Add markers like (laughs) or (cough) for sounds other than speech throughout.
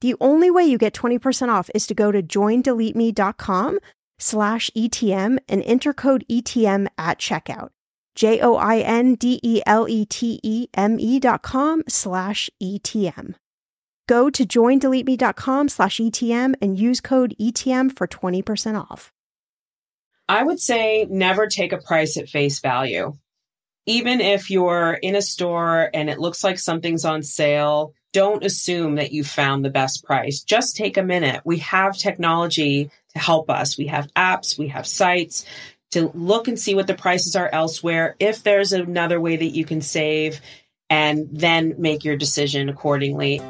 The only way you get 20% off is to go to joindeleteme.com slash ETM and enter code ETM at checkout. J O I N D E L E T E M E dot com slash ETM. Go to joindeleteme.com slash ETM and use code ETM for 20% off. I would say never take a price at face value. Even if you're in a store and it looks like something's on sale, don't assume that you found the best price. Just take a minute. We have technology to help us. We have apps, we have sites to look and see what the prices are elsewhere. If there's another way that you can save, and then make your decision accordingly.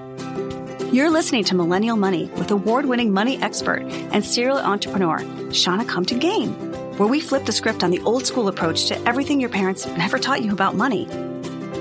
You're listening to Millennial Money with award winning money expert and serial entrepreneur, Shannah Compton Game, where we flip the script on the old school approach to everything your parents never taught you about money.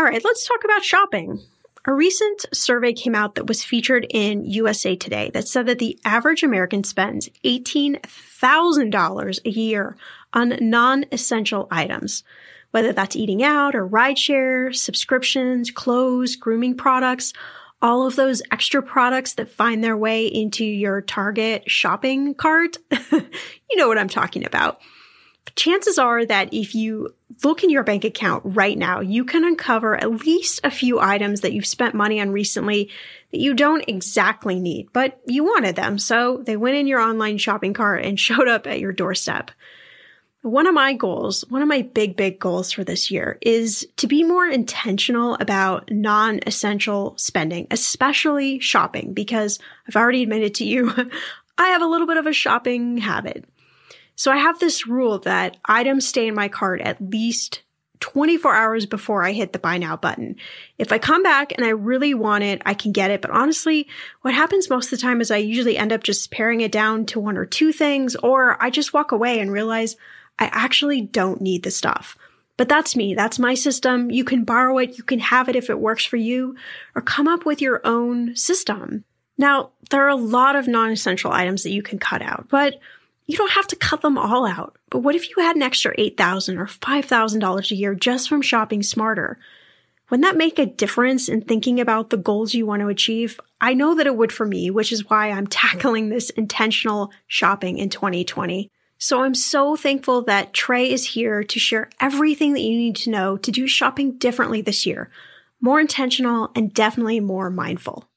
All right, let's talk about shopping. A recent survey came out that was featured in USA Today that said that the average American spends $18,000 a year on non-essential items whether that's eating out or rideshare, subscriptions, clothes, grooming products, all of those extra products that find their way into your Target shopping cart. (laughs) you know what I'm talking about. Chances are that if you look in your bank account right now, you can uncover at least a few items that you've spent money on recently that you don't exactly need, but you wanted them. So they went in your online shopping cart and (laughs) showed up at your doorstep. One of my goals, one of my big, big goals for this year is to be more intentional about non essential spending, especially shopping, because I've already admitted to you, (laughs) I have a little bit of a shopping habit. So I have this rule that items stay in my cart at least 24 hours before I hit the buy now button. If I come back and I really want it, I can get it. But honestly, what happens most of the time is I usually end up just paring it down to one or two things, or I just walk away and realize I actually don't need the stuff. But that's me. That's my system. You can borrow it. You can have it if it works for you or come up with your own system. Now, there are a lot of non-essential items that you can cut out, but you don't have to cut them all out. But what if you had an extra 8,000 or $5,000 a year just from shopping smarter? Wouldn't that make a difference in thinking about the goals you want to achieve? I know that it would for me, which is why I'm (laughs) tackling this intentional shopping in 2020. So I'm so thankful that Trae is here to share everything that you need to know to do shopping differently this year, more intentional and definitely more mindful.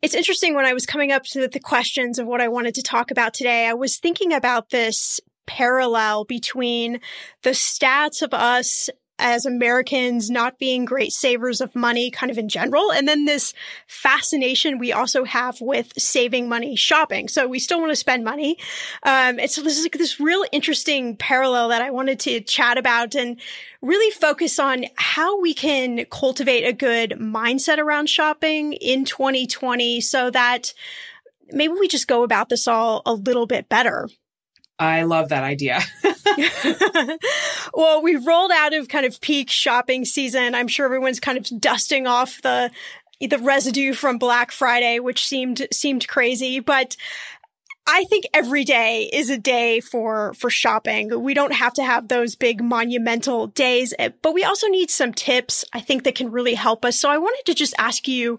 It's interesting when I was coming up to the questions of what I wanted to talk about today, I was thinking about this parallel between the stats of us as Americans not being great savers of money kind of in general. And then this fascination we also have with saving money shopping. So we still want to spend money. Um, and so this is like this real interesting parallel that I wanted to chat about and really focus on how we can cultivate a good mindset around shopping in 2020 so that maybe we just go about this all a little bit better. I love that idea. (laughs) (laughs) well, we've rolled out of kind of peak shopping season. I'm sure everyone's kind of dusting off the the residue from Black Friday, which seemed seemed crazy, but I think every day is a day for for shopping. We don't have to have those big monumental days, eh, but we also need some tips I think that can really help us. So I wanted to just ask you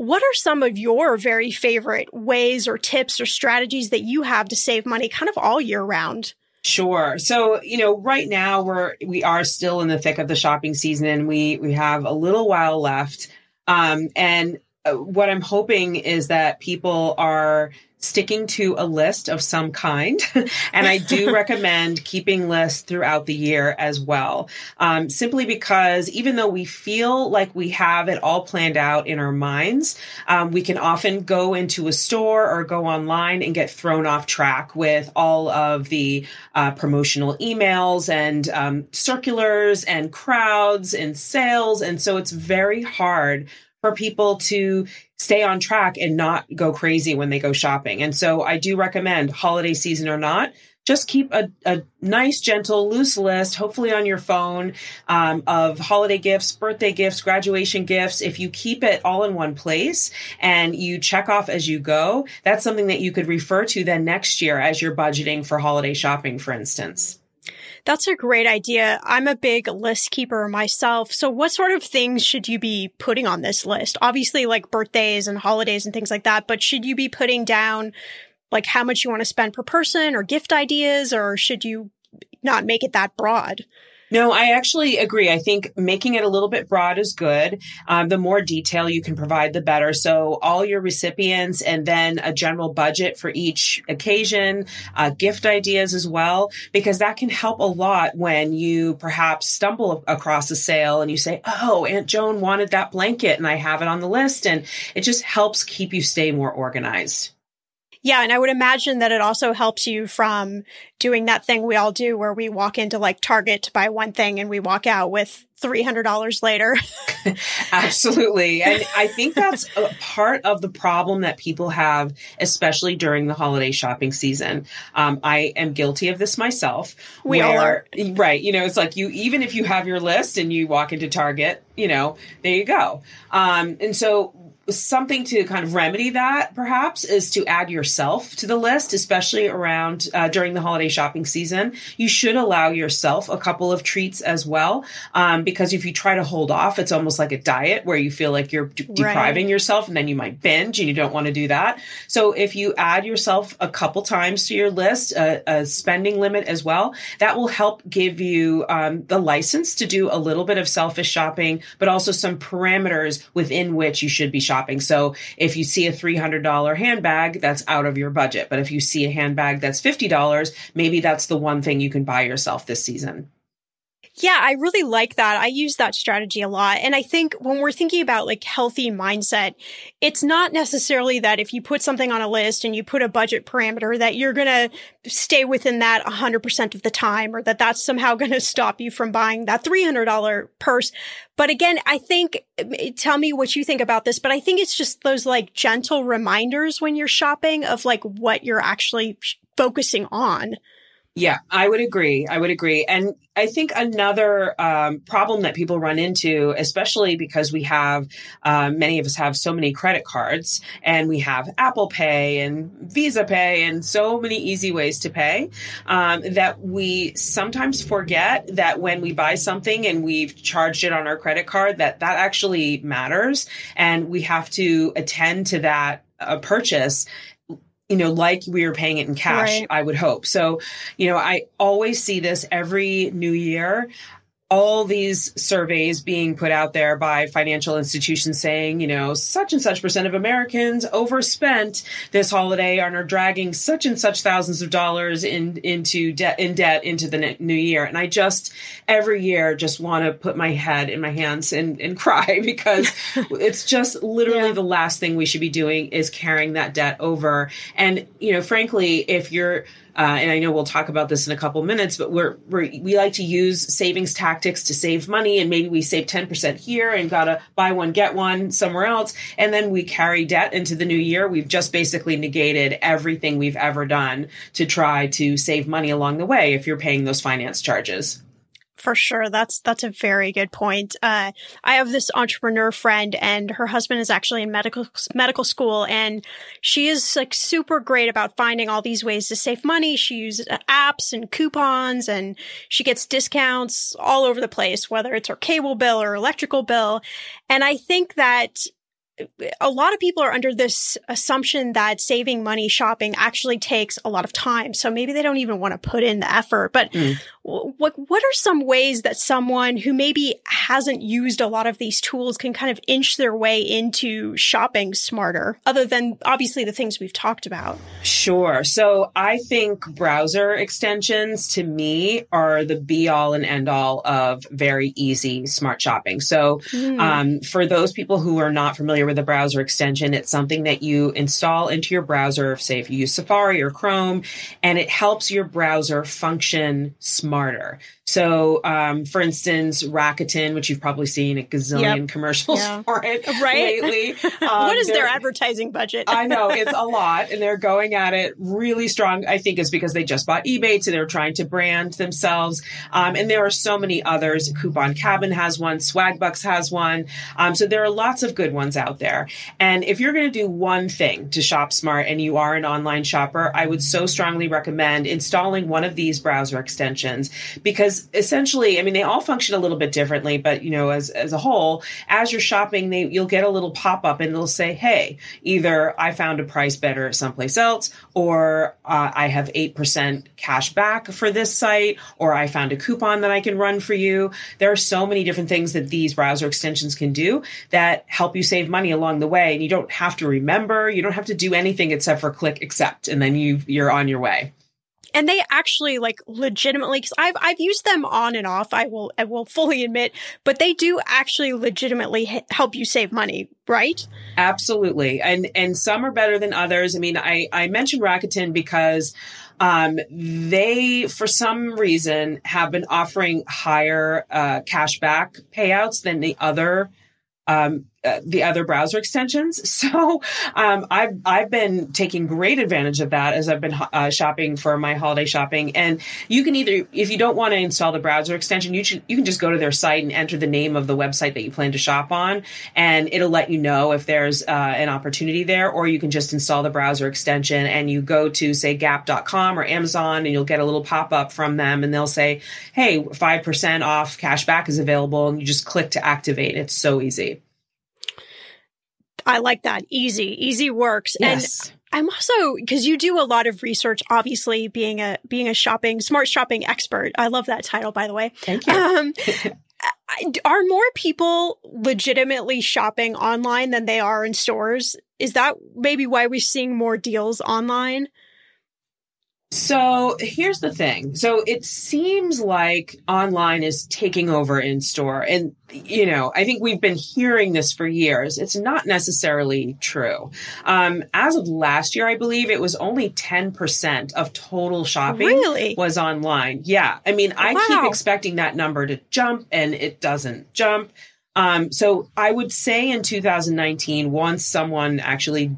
what are some of your very favorite ways or tips or strategies that you have to save money kind of all year round? Sure. So, you know, right now we're we are still in the thick of the shopping season and we we have a little while left. Um and what I'm hoping is that people are sticking to a list of some kind. (laughs) and I do (laughs) recommend keeping lists throughout the year as well. Um, simply because even though we feel like we have it all planned out in our minds, um, we can often go into a store or go online and get thrown off track with all of the uh, promotional emails and um, circulars and crowds and sales. And so it's very hard for people to stay on track and not go crazy when they go shopping. And so I do recommend holiday season or not, just keep a, a nice, gentle, loose list, hopefully on your phone, um, of holiday gifts, birthday gifts, graduation gifts. If you keep it all in one place and you check off as you go, that's something that you could refer to then next year as you're budgeting for holiday shopping, for instance. That's a great idea. I'm a big list keeper myself. So what sort of things should you be putting on this list? Obviously like birthdays and holidays and things like that, but should you be putting down like how much you want to spend per person or gift ideas or should you not make it that broad? No, I actually agree. I think making it a little bit broad is good. Um, the more detail you can provide, the better. So all your recipients and then a general budget for each occasion, uh, gift ideas as well, because that can help a lot when you perhaps stumble across a sale and you say, Oh, Aunt Joan wanted that blanket and I have it on the list. And it just helps keep you stay more organized. Yeah. And I would imagine that it also helps you from doing that thing we all do where we walk into like Target to buy one thing and we walk out with $300 later. (laughs) Absolutely. And I think that's a part of the problem that people have, especially during the holiday shopping season. Um, I am guilty of this myself. We where, all are. Right. You know, it's like you, even if you have your list and you walk into Target, you know, there you go. Um, and so something to kind of remedy that perhaps is to add yourself to the list especially around uh, during the holiday shopping season you should allow yourself a couple of treats as well um, because if you try to hold off it's almost like a diet where you feel like you're de- depriving right. yourself and then you might binge and you don't want to do that so if you add yourself a couple times to your list a, a spending limit as well that will help give you um, the license to do a little bit of selfish shopping but also some parameters within which you should be shopping. So if you see a $300 handbag, that's out of your budget. But if you see a handbag that's $50, maybe that's the one thing you can buy yourself this season. Yeah, I really like that. I use that strategy a lot. And I think when we're thinking about like healthy mindset, it's not necessarily that if you put something on a list and you put a budget parameter that you're going to stay within that 100% of the time or that that's somehow (laughs) going to stop you from buying that $300 purse. But again, I think, tell me what you think about this, but I think it's just those like gentle reminders when you're shopping of like what you're actually focusing on. Yeah, I would agree. I would agree. And I think another um, problem that people run into, especially because we have, uh, many of us have so many credit cards and we have Apple Pay and Visa Pay and so many easy ways to pay, um, that we sometimes forget that when we buy something and we've charged it on our credit card, that that actually matters. And we have to attend to that uh, purchase you know, like we were paying it in cash, right. I would hope. So, you know, I always see this every new year all these surveys being put out there by financial institutions saying, you know, such and such percent of Americans overspent this holiday and are dragging such and such thousands of dollars in into debt in debt into the new year. And I just every year just want to put my head in my hands and, and (laughs) cry because (laughs) it's just literally yeah. the last thing we should be doing is carrying that debt over. And you know, frankly, if you're uh, and I know we'll talk about this in a couple minutes, but we're, we're we like to use savings tactics to save money, and maybe we save ten percent here and gotta buy one get one somewhere else, and then we carry debt into the new year. We've just basically negated everything we've ever done to try to save money along the way. If you're paying those finance charges. For sure. That's, that's a very good point. Uh, I have this entrepreneur friend and her husband is actually in medical, medical school and she is like super great about finding all these ways to save money. She uses apps and coupons and she gets discounts all over the place, whether it's her cable bill or electrical bill. And I think that a lot of people are under this assumption that saving money shopping actually takes a lot of time. So maybe they don't even want to put in the effort. But mm. What what are some ways that someone who maybe hasn't used a lot of these tools can kind of inch their way into shopping smarter, other than obviously the things we've talked about? Sure. So I think browser extensions to me are the be all and end all of very easy smart shopping. So mm. um, for those people who are not familiar with a browser extension. It's something that you install into your browser, say if you use Safari or Chrome, and it helps your browser function smarter smarter. So, um, for instance, Rakuten, which you've probably seen a gazillion yep. commercials yeah. for it (laughs) right? lately. (laughs) Um, what is their advertising budget? I know (laughs) it's a lot, and they're going at it really strong. I think is because they just bought Ebates, so they're trying to brand themselves. Um, and there are so many others. Coupon Cabin has one. Swagbucks has one. Um, so there are lots of good ones out there. And if you're going to do one thing to shop smart, and you are an online shopper, I would so strongly recommend installing one of these browser extensions because essentially, I mean, they all function a little bit differently, but you know, as as a whole, as you're shopping, they you'll get a little pop up and they'll say, "Hey, either I found a price better someplace else, or uh, I have eight percent cash back for this site, or I found a coupon that I can run for you." There are so many different things that these browser extensions can do that help you save money along the way, and you don't have to remember, you don't have to do anything except for click accept, and then you you're on your way and they actually like legitimately because I've I've used them on and off. I will I will fully admit, but they do actually legitimately help you save money, right? Absolutely, and and some are better than others. I mean, I I mentioned Rakuten because Um, they, for some reason, have been offering higher uh, cashback payouts than the other um, uh, the other browser extensions. (laughs) So um, I've I've been taking great advantage of that as I've been uh, shopping for my holiday shopping. And you can either, if you don't want to install the browser extension, you should, you can just go to their site and enter the name of the website that you plan to shop on, and it'll let you know if there's uh, an opportunity there. Or you can just install the browser extension and you go to say Gap.com or Amazon, and you'll get a little pop up from them, and they'll say, "Hey, five percent off cashback is available," and you just click to activate. It's so easy. I like that. Easy, easy works. Yes. And I'm also because you do a lot of research. Obviously, being a being a shopping smart shopping expert. I love that title, by the way. Thank you. Um, (laughs) are more people legitimately shopping online than they are in stores? Is that maybe why we're seeing more deals online? So here's the thing. So it seems like online is taking over in store. And, you know, I think we've been hearing this for years. It's not necessarily true. Um, as of last year, I believe it was only 10% of total shopping really? was online. Yeah. I mean, I wow. keep expecting that number to jump and it doesn't jump. Um, so I would say in 2019, once someone actually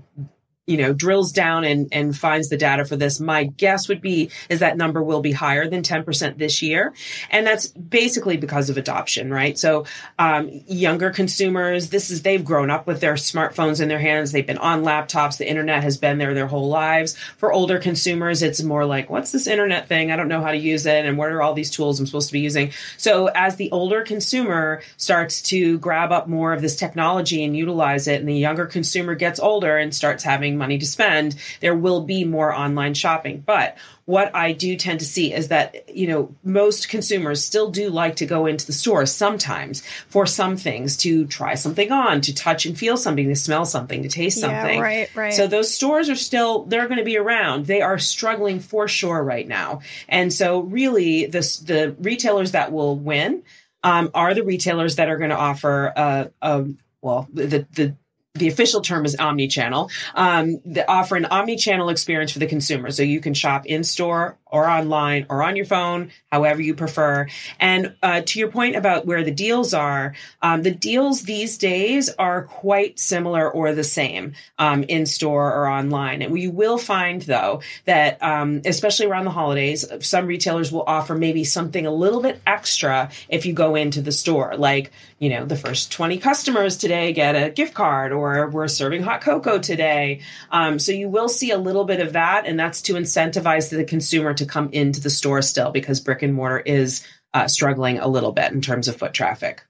you know drills down and and finds the data for this my guess would be is that number will be higher than 10% this year. And that's basically because of adoption right? So um, younger consumers this is they've grown up with their smartphones in their hands. They've been on laptops. The internet has been there their whole lives. For older consumers it's more like what's this internet thing? I don't know how to use it. And what are all these tools i'm supposed to be using? So as the older consumer starts to grab up more of this technology and utilize it and the younger consumer gets older and starts having having money to spend, there will be more online shopping. But what I do tend to see is that, you know, most consumers still do like to go into the store sometimes for some things to try something on, to touch and feel something, to smell something, to taste something. Yeah, right, right. So those stores are still, they're going to be around. They are struggling for sure right now. And so really this, the retailers that will win um, are the retailers that are going to offer a, a well, the, the the official term is omni-channel, um, that offer an omni-channel experience for the consumer. So you can shop in store or online or on your phone, however you prefer. And uh, to your point about where the deals are, um, the deals these days are quite similar or the same um, in store or online. And we will find, though, that um, especially around the holidays, some retailers will offer maybe something a little bit extra if you go into the store, like you know the first 20 customers today get a gift card or we're serving hot cocoa today um, so you will see a little bit of that and that's to incentivize the consumer to come into the store still because brick and mortar is uh, struggling a little bit in terms of foot traffic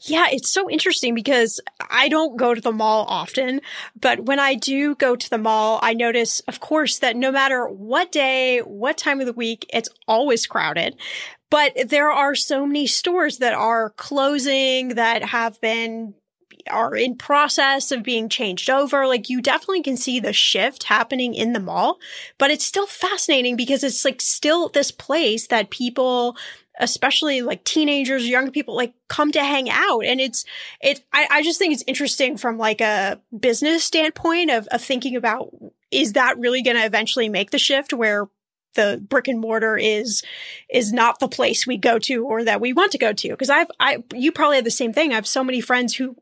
yeah, it's so interesting because I don't go to the mall often, but when I do go to the mall, I notice, of course, that no matter what day, what time of the week, it's always crowded. But there are so many stores that are closing that have been are in process of being changed over. Like you definitely can see the shift happening in the mall, but it's still fascinating because it's like still this place that people especially like teenagers, young people, like come to hang out. And it's, it, I, I just think it's interesting from like a business standpoint of, of thinking about, is that really going to eventually make the shift where the brick and mortar is is not the place we go to or that we want to go to because I've I you probably have the same thing. I have so many friends who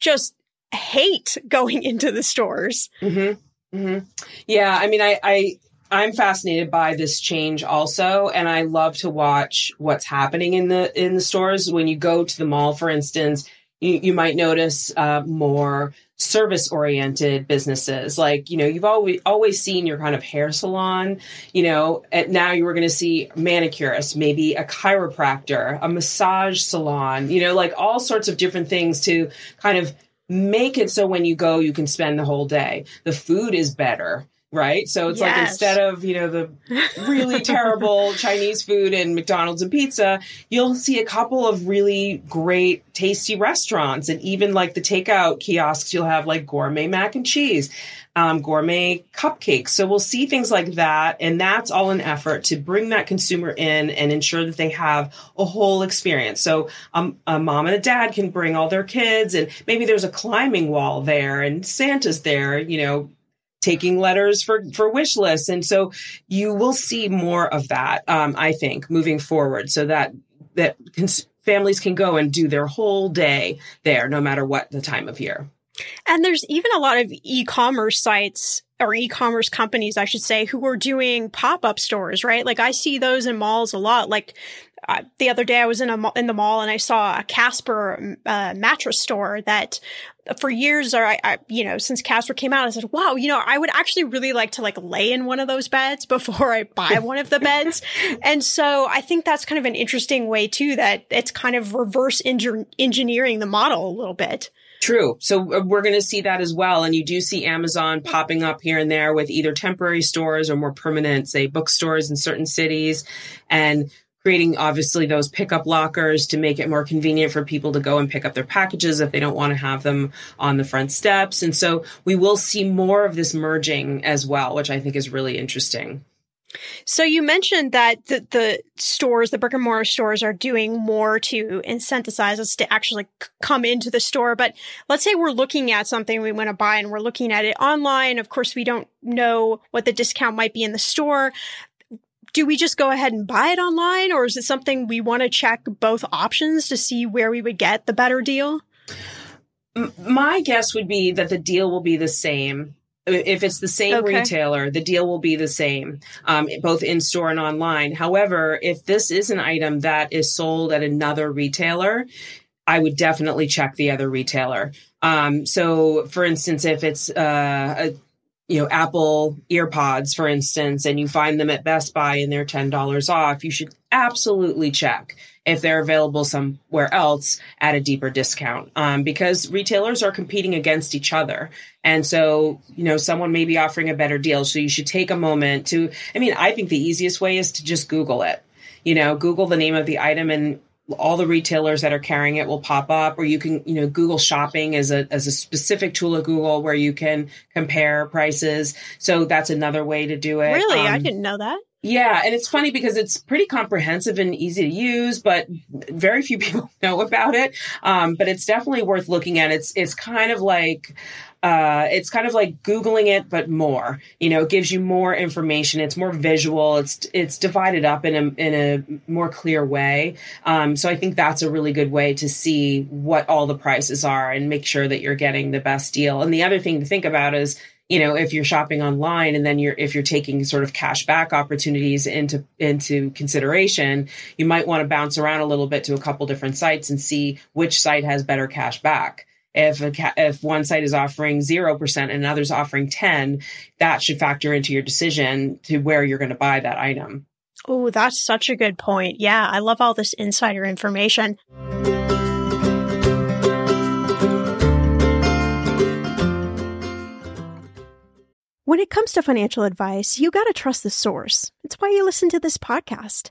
just hate (laughs) going into the stores. Mm-hmm. Mm-hmm. Yeah, I mean, I, I I'm fascinated by this change also, and I love to watch what's happening in the in the stores. When you go to the mall, for instance, you, you might notice uh, more service oriented businesses. Like you know you've always always seen your kind of hair salon you know and now you are going to see manicurists maybe a chiropractor a massage salon you know like all sorts of different things to kind of make it so when you go you can spend the whole day. The food is better right? So it's yes. like instead of, you know, the really (laughs) terrible Chinese food and McDonald's and pizza, you'll see a couple of really great, tasty restaurants. And even like the takeout kiosks, you'll have like gourmet mac and cheese. Um, gourmet cupcakes. So we'll see things like that. And that's all an effort to bring that consumer in and ensure that they have a whole experience. So um, a mom and a dad can bring all their kids and maybe there's a climbing wall there and Santa's there, you know, taking letters for for wish lists and so you will see more of that um, i think moving forward so that that cons- families can go and do their whole day there no matter what the time of year and there's even a lot of e-commerce sites or e-commerce companies, I should say, who are doing pop-up stores, right? Like I see those in malls a lot. Like uh, the other day I was in a in the mall and I saw a Casper uh, mattress store that for years or I, I, you know since Casper came out I said wow you know I would actually really like to like lay in one of those beds before I buy (laughs) one of the beds and so I think that's kind of an interesting way too that it's kind of reverse engineering the model a little bit. True. So uh, we're going to see that as well. And you do see Amazon popping up here and there with either temporary stores or more permanent, say, bookstores in certain cities and creating obviously those pickup lockers to make it more convenient for people to go and pick up their packages if they don't want to have them on the front steps. And so we will see more of this merging as well, which I think is really interesting. So you mentioned that the, the stores, the brick and mortar stores are doing more to incentivize us to actually come into the store. But let's say we're looking at something we want to buy and we're looking at it online. Of course, we don't know what the discount might be in the store. Do we just go ahead and buy it online or is it something we want to check both options to see where we would get the better deal? My guess would be that the deal will be the same if it's the same okay. retailer, the deal will be the same, um, both in store and online. However, if this is an item that is sold at another retailer, I would definitely check the other retailer. Um, so, for instance, if it's uh, a you know Apple EarPods, for instance, and you find them at Best Buy and they're ten dollars off, you should absolutely check if they're available somewhere else at a deeper discount um, because retailers are competing against each other. And so you know someone may be offering a better deal so you should take a moment to i mean i think the easiest way is to just google it. You know google the name of the item and all the retailers that are carrying it will pop up or you can you know google shopping as a as a specific tool of google where you can compare prices so that's another way to do it really um, i didn't know that yeah, and it's funny because it's pretty comprehensive and easy to use, but very few (laughs) people know about it. Um, but it's definitely worth looking at. It's it's kind of like uh, it's kind of like googling it, but more. You know, it gives you more information. It's more visual. It's it's divided up in a in a more clear way. Um, so I think that's a really good way to see what all the prices are and make sure that you're getting the best deal. And the other thing to think about is you know if you're shopping online and then you're if you're taking sort of cash back opportunities into into consideration you might want to bounce around a little bit to a couple different sites and see which site has better cash back if a, if one site is offering 0% and another's offering 10 that should factor into your decision to where you're going to buy that item oh that's such a good point yeah i love all this insider information When it comes to financial advice, you got to trust the source. It's why you listen to this podcast.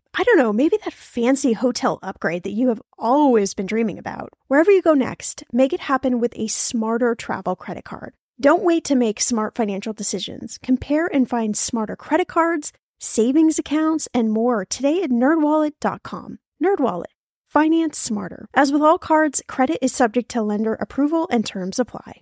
I don't know, maybe that fancy hotel upgrade that you have always been dreaming about. Wherever you go next, make it happen with a smarter travel credit card. Don't wait to make smart financial decisions. Compare and find smarter credit cards, savings accounts, and more today at nerdwallet.com. Nerdwallet. Finance smarter. As with all cards, credit is subject to lender approval and terms apply.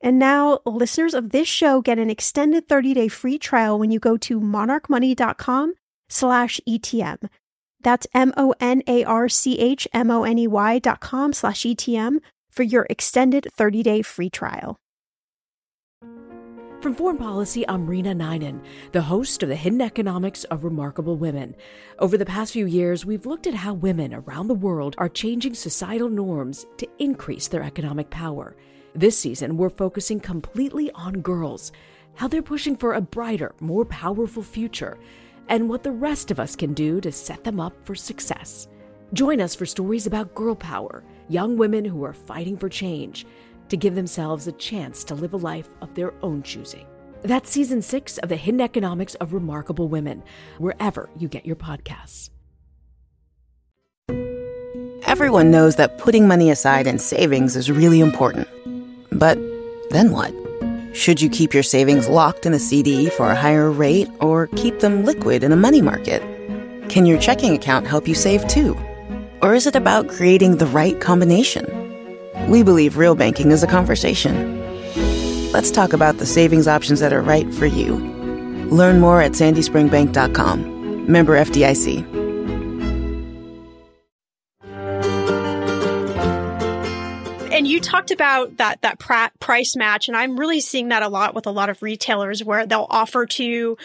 And now listeners of this show get an extended 30-day free trial when you go to monarchmoney.com slash ETM. That's M-O-N-A-R-C-H-M-O-N-E-Y dot com slash ETM for your extended 30-day free trial. From Foreign Policy, I'm Reena Ninan, the host of the Hidden Economics of Remarkable Women. Over the past few years, we've looked at how women around the world are changing societal norms to increase their economic power. This season, we're focusing completely on girls, how they're pushing for a brighter, more powerful future, and what the rest of us can do to set them up for success. Join us for stories about girl power, young women who are fighting for change to give themselves a chance to live a life of their own choosing. That's season six of The Hidden Economics of Remarkable Women, wherever you get your podcasts. Everyone knows that putting money aside in savings is really important. But then what? Should you keep your savings locked in a CD for a higher rate or keep them liquid in a money market? Can your checking account help you save too? Or is it about creating the right combination? We believe real banking is a conversation. Let's talk about the savings options that are right for you. Learn more at sandyspringbank.com. Member FDIC. You talked about that that pr- price match, and I'm really seeing that a lot with a lot of retailers where they'll offer to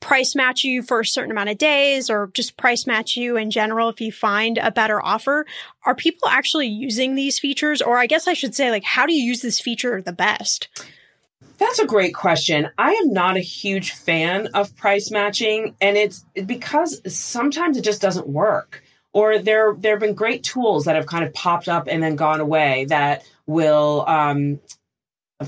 price match you for a certain amount of days or just price match you in general if you find a better offer. Are people actually using these features? Or I guess I should say, like, how do you use this feature the best? That's a great question. I am not a huge fan of price matching, and it's because sometimes it just doesn't work. Or there there have been great tools that have kind of popped up and then gone away that will um,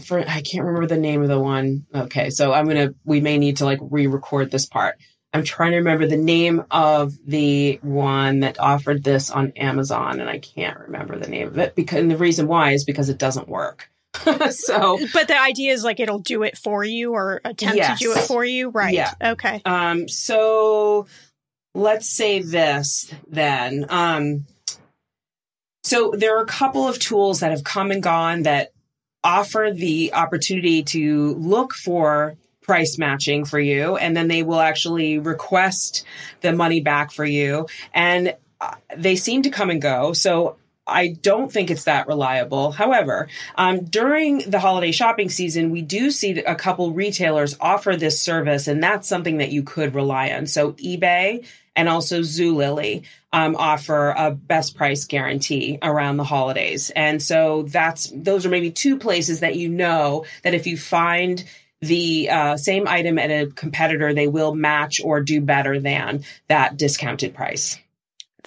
for I can't remember the name of the one. Okay, so I'm gonna we may need to like re-record this part. I'm trying to remember the name of the one that offered this on Amazon, and I can't remember the name of it because and the reason why is because it doesn't work. (laughs) so, but the idea is like it'll do it for you or attempt yes. to do it for you, right? Yeah. Okay. Um. So let's say this then. Um. So there are a couple of tools that have come and gone that offer the opportunity to look for price matching for you and then they will actually request the money back for you and uh, they seem to come and go. So I don't think it's that reliable. However, um, during the holiday shopping season, we do see a couple retailers offer this service, and that's something that you could rely on. So eBay and also Zulily um, offer a best price guarantee around the holidays, and so that's those are maybe two places that you know that if you find the uh, same item at a competitor, they will match or do better than that discounted price.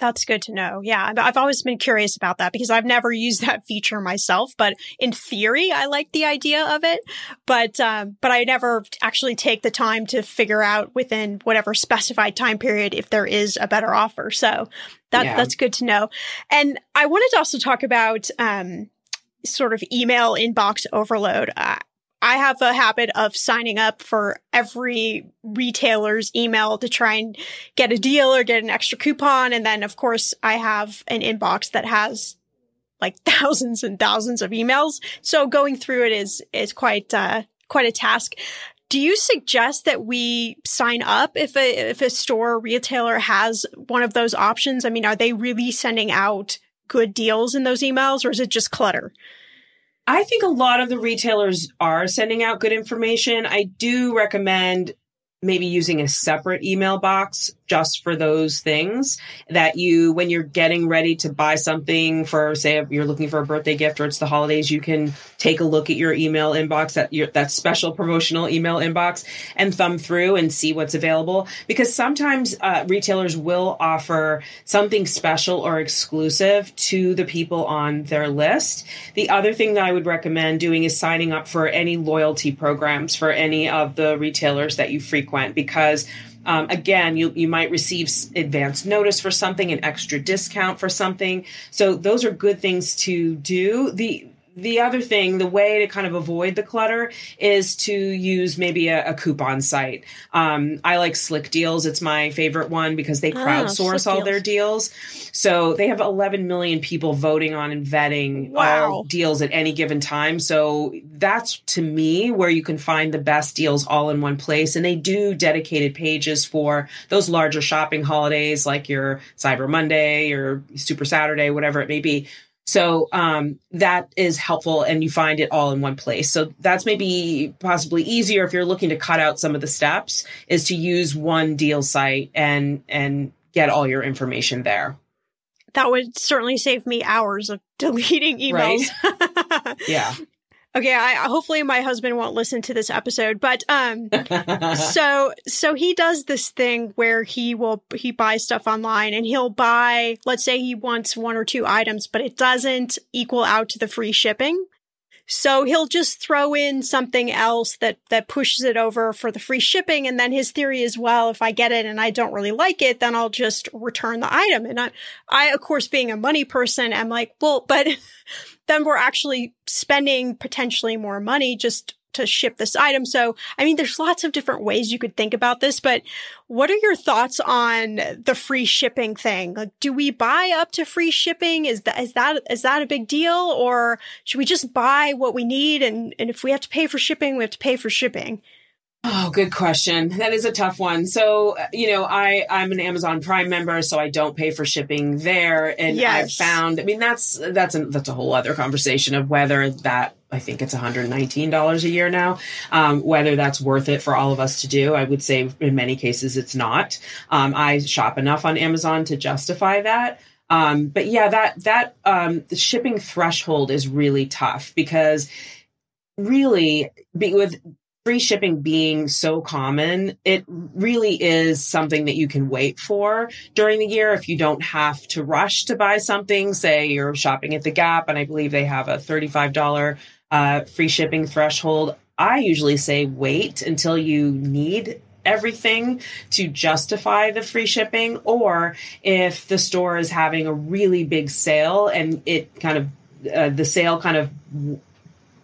That's good to know. Yeah, I've always been curious about that because I've never (laughs) used that feature myself. But in theory, I like the idea of it. But um, but I never actually take the time to figure out within whatever specified time period if there is a better offer. So that yeah. that's good to know. And I wanted to also talk about um, sort of email inbox overload. Uh, I have a habit of signing up for every retailer's email to try and get a deal or get an extra coupon. And then, of course, I have an inbox that has like (laughs) thousands and thousands of emails. So going through it is, is quite, uh, quite a task. Do you suggest that we sign up if a, if a store or retailer has one of those options? I mean, are they really sending out good deals in those emails or is it just clutter? I think a lot of the retailers are sending out good information. I do recommend maybe using a separate email box just for those things that you, when you're getting ready to buy something for, say, you're looking for a birthday gift or it's the holidays, you can take a look at your email inbox, that your, that special promotional email inbox and thumb through and see what's available. Because sometimes uh, retailers will offer something special or exclusive to the people on their list. The other thing that I would recommend doing is signing up for any loyalty programs for any of the retailers that you frequent because um, again, you, you might receive advance notice for something, an extra discount for something. So those are good things to do. The the other thing, the way to kind of avoid the clutter is to use maybe a, a coupon site. Um, I like Slickdeals. It's my favorite one because they ah, crowdsource oh, all deals. their deals. So they have 11 million people voting on and vetting wow. all deals at any given time. So that's to me where you can find the best deals all in one place. And they do dedicated pages for those larger shopping holidays like your Cyber Monday or Super Saturday, whatever it may be so um, that is helpful, and you find it all in one place. So that's maybe possibly easier if you're looking to cut out some of the steps. Is to use one deal site and and get all your information there. That would certainly save me hours of (laughs) deleting emails. Right? (laughs) yeah. Okay, I hopefully my husband won't listen to this episode, but um (laughs) so so he does this thing where he will he buys stuff online and he'll buy let's say he wants one or two items but it doesn't equal out to the free shipping. So he'll just throw in something else that that pushes it over for the free shipping and then his theory is well if I get it and I don't really like it then I'll just return the item and I I of course being a money person I'm like well but (laughs) then we're actually spending potentially more money just to ship this item. So, I mean, there's lots of different ways you could think about this, but what are your thoughts on the free shipping thing? Like, do we buy up to free shipping? Is that, is that, is that a big deal? Or should we just buy what we need? And, and if we have to pay for shipping, we have to pay for shipping. Oh, good question. That is a tough one. So, you know, I I'm an Amazon Prime member, so I don't pay for shipping there, and yes. I've found. I mean, that's that's a, that's a whole other conversation of whether that I think it's $119 a year now. Um, whether that's worth it for all of us to do, I would say in many cases it's not. Um, I shop enough on Amazon to justify that. Um, but yeah, that that um, the shipping threshold is really tough because really be, with free shipping being so common, it really is something that you can wait for during the year if you don't have to rush to buy something. Say you're shopping at the Gap, and I believe they have a $35 uh, free shipping threshold. I usually say wait until you need everything to justify the free shipping, or if the store is having a really big sale and it kind of uh, the sale kind of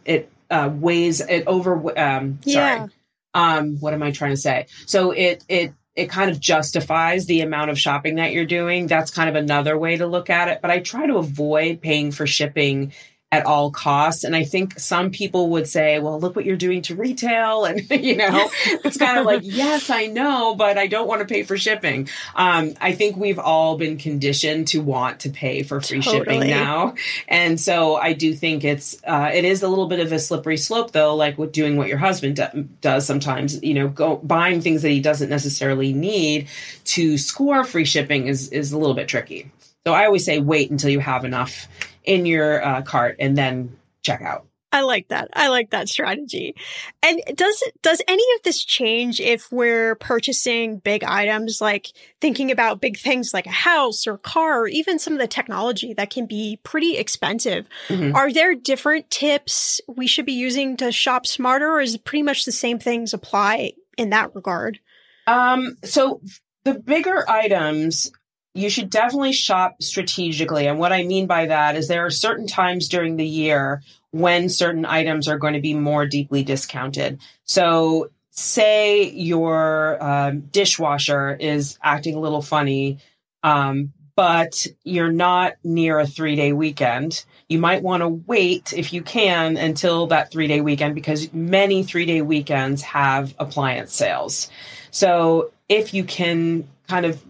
it uh, weighs it over. Um, sorry. Yeah. Um, what am I trying to say? So it it it kind of justifies the amount of shopping that you're doing. That's kind of another way to look at it. But I try to avoid paying for shipping at all costs. And I think some people would say, well, look what you're doing to retail. And, (laughs) you know, it's kind of like, (laughs) yes, I know, but I don't want to pay for shipping. Um, I think we've all been conditioned to want to pay for free totally. shipping now. And so I do think it's, uh, it is a little bit of a slippery slope though, like with doing what your husband do- does sometimes, you know, go buying things that he doesn't necessarily need to score free shipping is, is a little bit tricky. So I always say wait until you have enough in your uh, cart and then check out. I like that. I like that strategy. And does does any of this change if we're purchasing big items like thinking about big things like a house or car or even some of the technology that can be pretty expensive? Mm-hmm. Are there different tips we should be using to shop smarter or is pretty much the same things apply in that regard? Um so the bigger items you should definitely shop strategically. And what I mean by that is there are certain times during the year when certain items are going to be more deeply discounted. So, say your um, dishwasher is acting a little funny, um, but you're not near a three day weekend. You might want to wait if you can until that three day weekend because many three day weekends have appliance sales. So, if you can kind of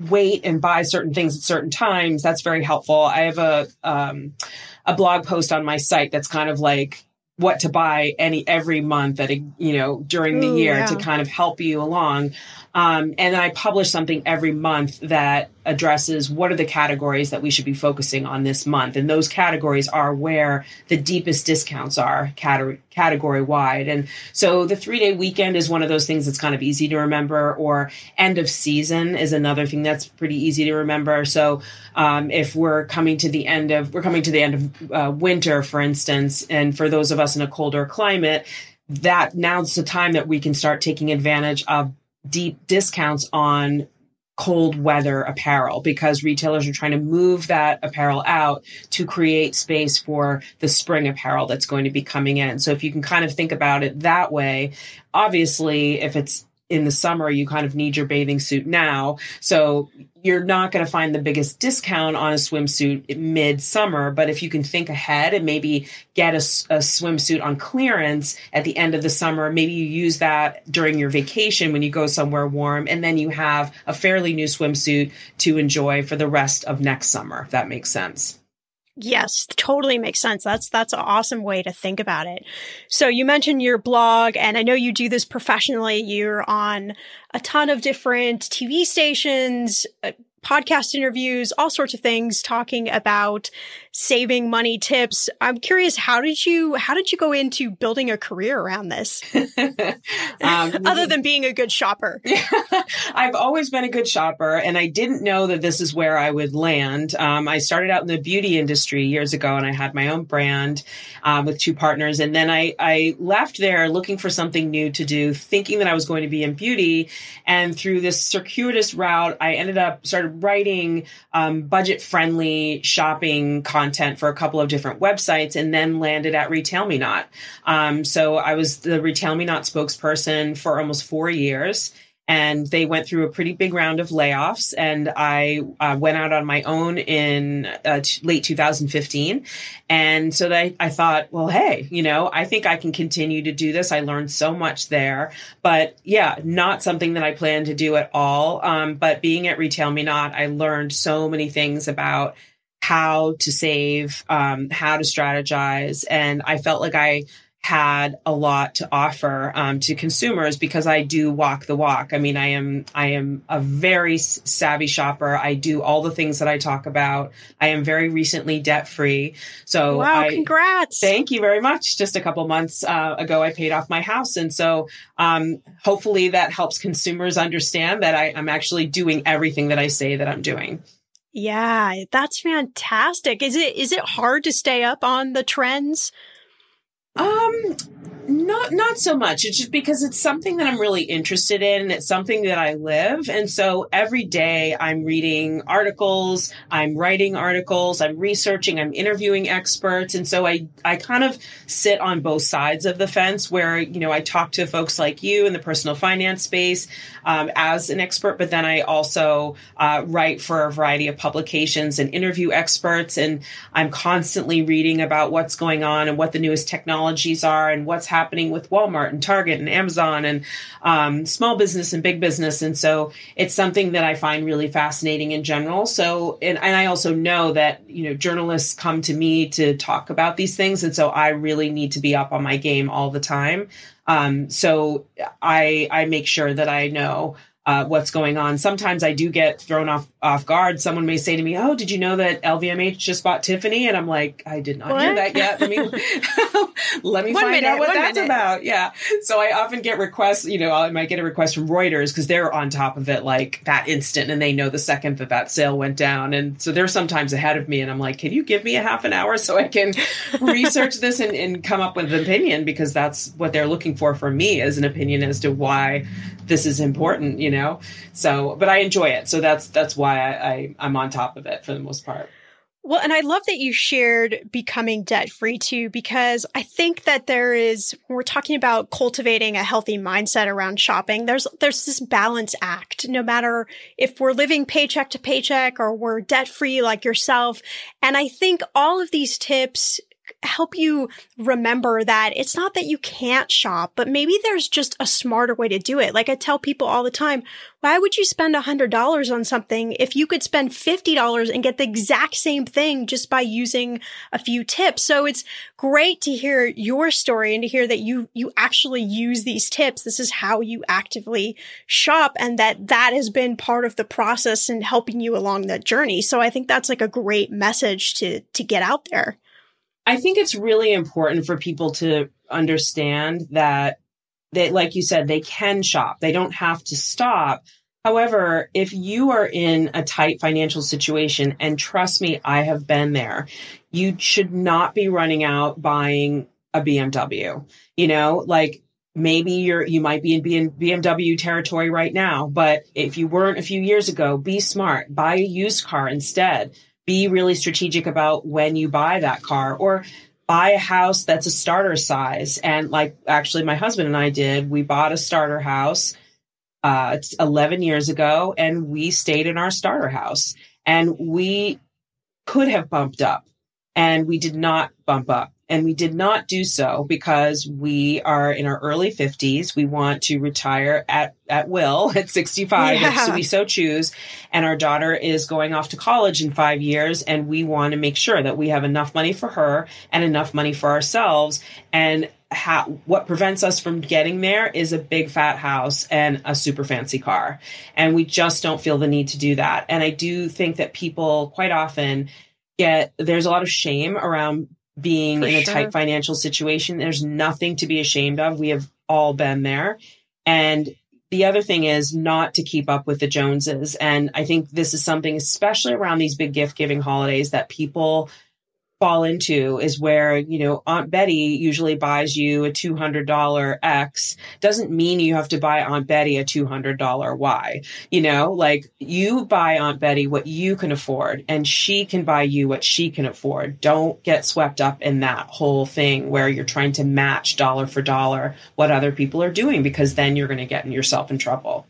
wait and buy certain things at certain times, that's very helpful. I have a um, a blog post on my site that's kind of like what to buy any every month at a you know during the Ooh, year yeah. to kind of help you along um, and I publish something every month that addresses what are the categories that we should be focusing on this month. And those categories are where the deepest discounts are category, category wide. And so the three day weekend is one of those things that's kind of easy to remember, or end of season is another thing that's pretty easy to remember. So um, if we're coming to the end of, we're coming to the end of uh, winter, for instance, and for those of us in a colder climate, that now's the time that we can start taking advantage of deep discounts on cold weather apparel because retailers are trying to move that apparel out to create space for the spring apparel that's going to be coming in. So if you can kind of think about it that way, obviously if it's in the summer, you kind of need your bathing suit now. So you're not going to find the biggest discount on a swimsuit mid summer. But if you can think ahead and maybe get a, a, swimsuit on clearance at the end of the summer, maybe you use that during your vacation when you go somewhere warm. And then you have a fairly new swimsuit to enjoy for the rest of next summer, if that makes sense. Yes, totally makes sense. That's that's an awesome way to think about it. So you mentioned your blog and I know you do this professionally. You're on a ton of different TV stations, uh, podcast interviews, all sorts of things talking about saving money tips. I'm curious, how did you how did you go into building a career around this? (laughs) um, (laughs) Other than being a good shopper. (laughs) I've always been a good shopper and I didn't know that this is where I would land. Um, I started out in the beauty industry years ago and I had my own brand um, with two partners. And then I, I left there looking for something new to do, thinking that I was going to be in beauty. And through this circuitous route, I ended up started writing um, budget friendly shopping content for a couple of different websites and then landed at RetailMeNot. Um, so I was the RetailMeNot spokesperson for almost four years and they went through a pretty big round of layoffs and i uh, went out on my own in uh, t- late 2015 and so that I, thought well hey you know i think i can continue to do this. I learned so much there. But yeah not something that i plan to do at all. Um, but being at RetailMeNot i learned so many things about how to save um, how to strategize and i felt like i had a lot to offer um, to consumers because I do walk the walk. I mean, I am I am a very savvy shopper. I do all the things that I talk about. I am very recently debt free. So, wow, I, congrats! Thank you very much. Just a couple months uh, ago, I paid off my house, and so um, hopefully that helps consumers understand that I, I'm actually doing everything that I say that I'm doing. Yeah, that's fantastic. Is it is it hard to stay up on the trends? Um, Not not so much. It's just because it's something that I'm really interested in it's something that I live. And so every day I'm reading articles, I'm writing articles, I'm researching, I'm interviewing experts. And so I I kind of sit on both sides of the fence where, you know, I talk to folks like you in the personal finance space um, as an expert, but then I also uh, write for a variety of publications and interview experts. And I'm constantly reading about what's going on and what the newest technologies are and what's happening happening with Walmart and Target and Amazon and um, small business and big business. And so it's something that I find really fascinating in general. So, and, and I also know that, you know, journalists come to me to talk about these things. And so I really need to be up on my game all the time. Um, so I, I make sure that I know uh, what's going on. Sometimes I do get thrown off off guard. Someone may say to me, "Oh, did you know that LVMH just bought Tiffany?" And I'm like, "I did not what? hear that yet. Let me (laughs) (laughs) let me find minute, out what that's minute. about." Yeah. So I often get requests. You know, I might get a request from Reuters because they're on top of it like that instant, and they know the second that that sale went down. And so they're sometimes ahead of me, and I'm like, "Can you give me a half an hour so I can research (laughs) this and, and come up with an opinion?" Because that's what they're looking for from me as an opinion as to why this is important. You know know? So but i enjoy it. So that's that's why I, I i'm on top of it for the most part. Well, and I love that you shared becoming debt free too, because I think that there is, we're talking about cultivating a healthy mindset around shopping, there's, there's this balance act, no matter if we're living paycheck to paycheck or we're debt free like yourself. And I think all of these tips help you remember that it's not that you can't shop, but maybe there's just a smarter way to do it. Like I tell people all the time, why would you spend a hundred dollars on something if you could spend fifty dollars and get the exact same thing just by using a few tips? So it's great to hear your story and to hear that you you actually use these tips. This is how you actively shop, and that that has been part of the process and helping you along that journey. So I think that's like a great message to to get out there. I think it's really important for people to understand that they, like you said, they can shop. They don't have to stop. However, if you are in a tight financial situation, and trust me, I have been there, you should not be running out buying a BMW. You know, like maybe you're you might be in BMW territory right now, but if you weren't a few years ago, be smart, buy a used car instead be really strategic about when you buy that car or buy a house that's a starter size. And like actually my husband and I did, we bought a starter house uh 11 years ago and we stayed in our starter house and we could have bumped up and we did not bump up. And we did not do so because we are in our early 50s. We want to retire at, at will (laughs) at 65 yeah. if we so choose. And our daughter is going off to college in five years. And we want to make sure that we have enough money for her and enough money for ourselves. And how, what prevents us from getting there is a big fat house and a super fancy car. And we just don't feel the need to do that. And I do think that people quite often get, there's a lot of shame around being For in a sure. tight financial situation. There's nothing to be ashamed of. We have all been there. And the other thing is not to keep up with the Joneses. And I think this is something, especially around these big gift giving holidays, that people fall into is where, you know, Aunt Betty usually buys you a $200 X doesn't mean you have to buy Aunt Betty a $200 Y. You know, like you buy Aunt Betty what you can afford and she can buy you what she can afford. Don't get swept up in that whole thing where you're trying to match dollar for dollar what other people are doing because then you're going to get yourself in trouble.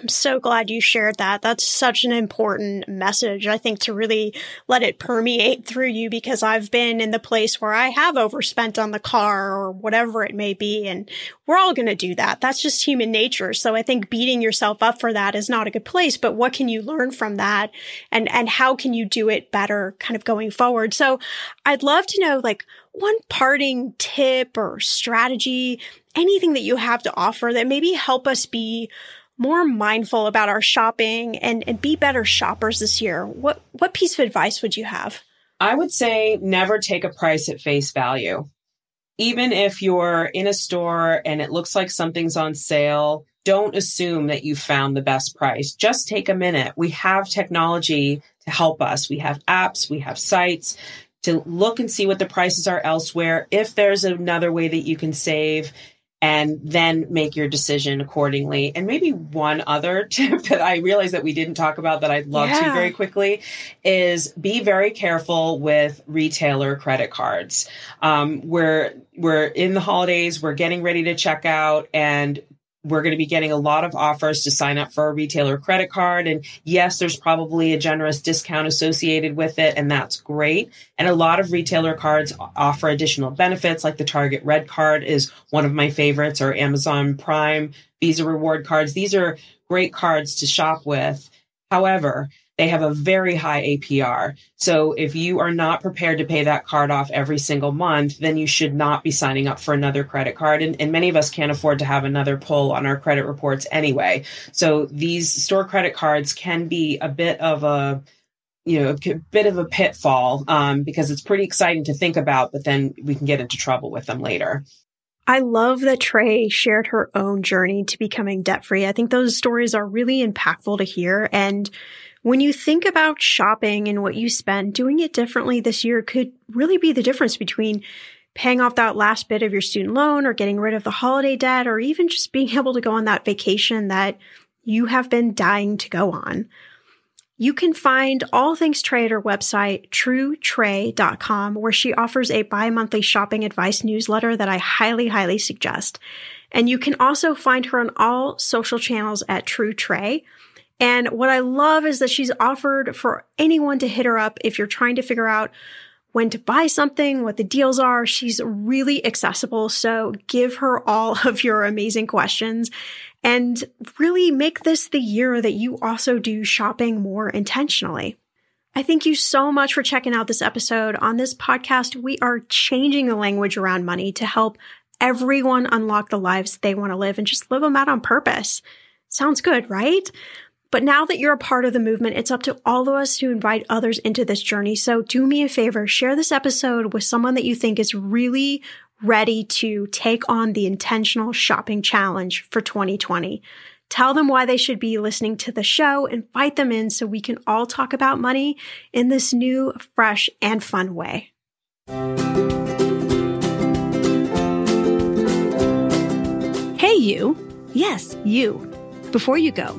I'm so glad you shared that. That's such an important message, I think, to really let it permeate through you because I've been in the place where I have overspent on the car or whatever it may be. And we're all going to do that. That's just human nature. So I think beating yourself up for that is not a good place, but what can you learn from that? And, and how can you do it better kind of going forward? So I'd love to know, like, one parting tip or strategy, anything that you have to offer that maybe help us be more mindful about our shopping and, and be better shoppers this year, what, what piece of advice would you have? I would say never take a price at face value. Even if you're in a store and it looks like something's on sale, don't assume that you found the best price. Just take a minute. We have technology to help us. We have apps, we have sites to look and see what the prices are elsewhere. If there's another way that you can save, and then make your decision accordingly. And maybe one other (laughs) tip that I realize that we didn't talk about that I'd love yeah. to very quickly is be very careful with retailer credit cards. Um, we're we're in the holidays, we're getting ready to check out, and we're going to be getting a lot of offers to sign up for a retailer credit card. And yes, there's probably a generous discount associated with it, and that's great. And a lot of retailer cards offer additional benefits, like the Target Red Card is one of my favorites, or Amazon Prime, Visa Reward cards. These are great cards to shop with. However, they have a very high APR. So if you are not prepared to pay that card off every single month, then you should not be signing up for another credit card. And, and many of us can't afford to have another pull on our credit reports anyway. So these store credit cards can be a bit of a you know, a bit of a pitfall um, because it's pretty exciting to think about, but then we can get into trouble with them later. I love that Trae shared her own journey to becoming debt free. I think those stories are really impactful to hear. And when you think about shopping and what you spend, doing it differently this year could really be the difference between paying off that last bit of your student loan or getting rid of the holiday debt or even just being (laughs) able to go on that vacation that you have been dying to go on. You can find all things Trae at her website, truetrae.com, where she offers a bi-monthly shopping advice newsletter that I highly, highly suggest. And you can also find her on all social channels at True Trae. And what I love is that she's offered for anyone to hit her up if you're trying to figure out when to buy something, what the deals are. She's really accessible. So give her all (laughs) of your amazing questions and really make this the year that you also do shopping more intentionally. I thank you so much for checking out this episode. On this podcast, we are changing the language around money to help everyone unlock the lives they want to live and just live them out on purpose. Sounds good, right? But now that you're a part of the movement, it's up to all of us to invite others into this journey. So do me a favor, share this episode with someone that you think is really ready to take on the intentional shopping challenge for 2020. Tell them why they should be listening to the show, invite them in so we can all talk about money in this new, fresh, and fun way. Hey, you. Yes, you. Before you go,